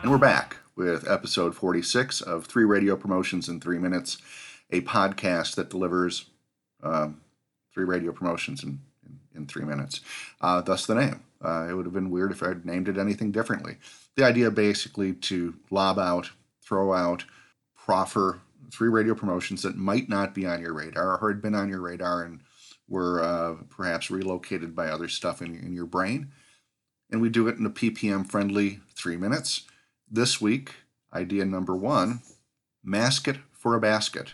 And we're back with episode 46 of Three Radio Promotions in Three Minutes, a podcast that delivers um, three radio promotions in, in, in three minutes. Uh, thus the name. Uh, it would have been weird if I'd named it anything differently. The idea basically to lob out, throw out, proffer three radio promotions that might not be on your radar or had been on your radar and were uh, perhaps relocated by other stuff in, in your brain. And we do it in a PPM friendly three minutes. This week, idea number one mask it for a basket.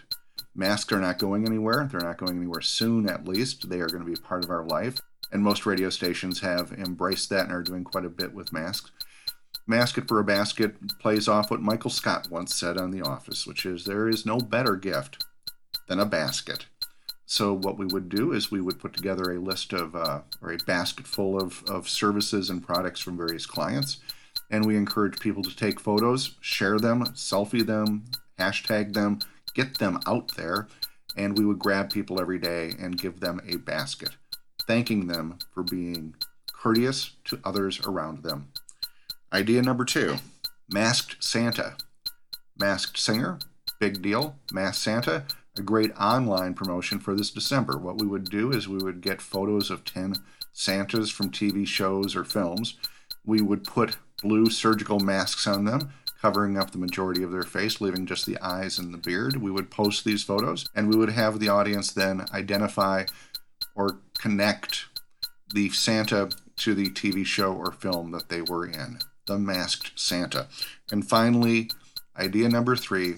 Masks are not going anywhere. They're not going anywhere soon, at least. They are going to be part of our life. And most radio stations have embraced that and are doing quite a bit with masks. Mask it for a basket plays off what Michael Scott once said on The Office, which is there is no better gift than a basket. So, what we would do is we would put together a list of, uh, or a basket full of, of services and products from various clients. And we encourage people to take photos, share them, selfie them, hashtag them, get them out there, and we would grab people every day and give them a basket, thanking them for being courteous to others around them. Idea number two Masked Santa. Masked Singer, big deal. Masked Santa, a great online promotion for this December. What we would do is we would get photos of 10 Santas from TV shows or films. We would put blue surgical masks on them covering up the majority of their face, leaving just the eyes and the beard. We would post these photos and we would have the audience then identify or connect the Santa to the TV show or film that they were in. The Masked Santa. And finally, idea number three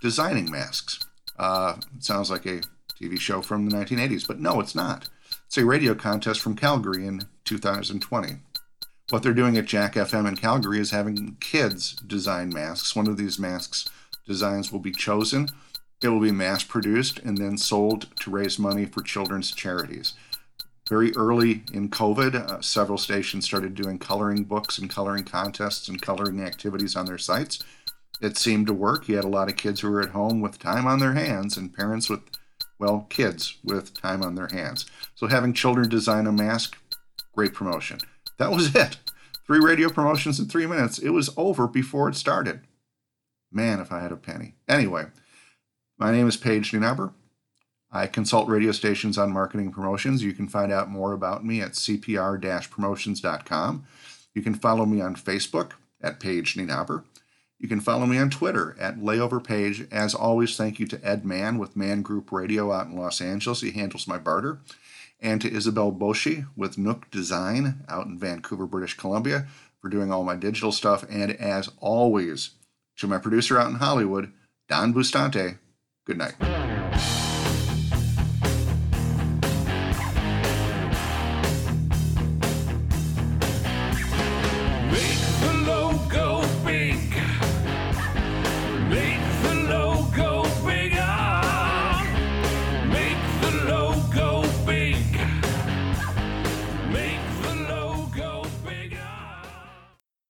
designing masks. Uh, it sounds like a TV show from the 1980s, but no, it's not. It's a radio contest from Calgary in 2020. What they're doing at Jack FM in Calgary is having kids design masks. One of these masks designs will be chosen. It will be mass produced and then sold to raise money for children's charities. Very early in COVID, uh, several stations started doing coloring books and coloring contests and coloring activities on their sites. It seemed to work. You had a lot of kids who were at home with time on their hands and parents with, well, kids with time on their hands. So having children design a mask, great promotion. That was it. Three radio promotions in three minutes. It was over before it started. Man, if I had a penny. Anyway, my name is Paige Nienaber. I consult radio stations on marketing promotions. You can find out more about me at cpr promotions.com. You can follow me on Facebook at Paige Nienaber. You can follow me on Twitter at layoverpage. As always, thank you to Ed Mann with Mann Group Radio out in Los Angeles. He handles my barter and to Isabel Boshi with Nook Design out in Vancouver, British Columbia, for doing all my digital stuff. And as always, to my producer out in Hollywood, Don Bustante, good night.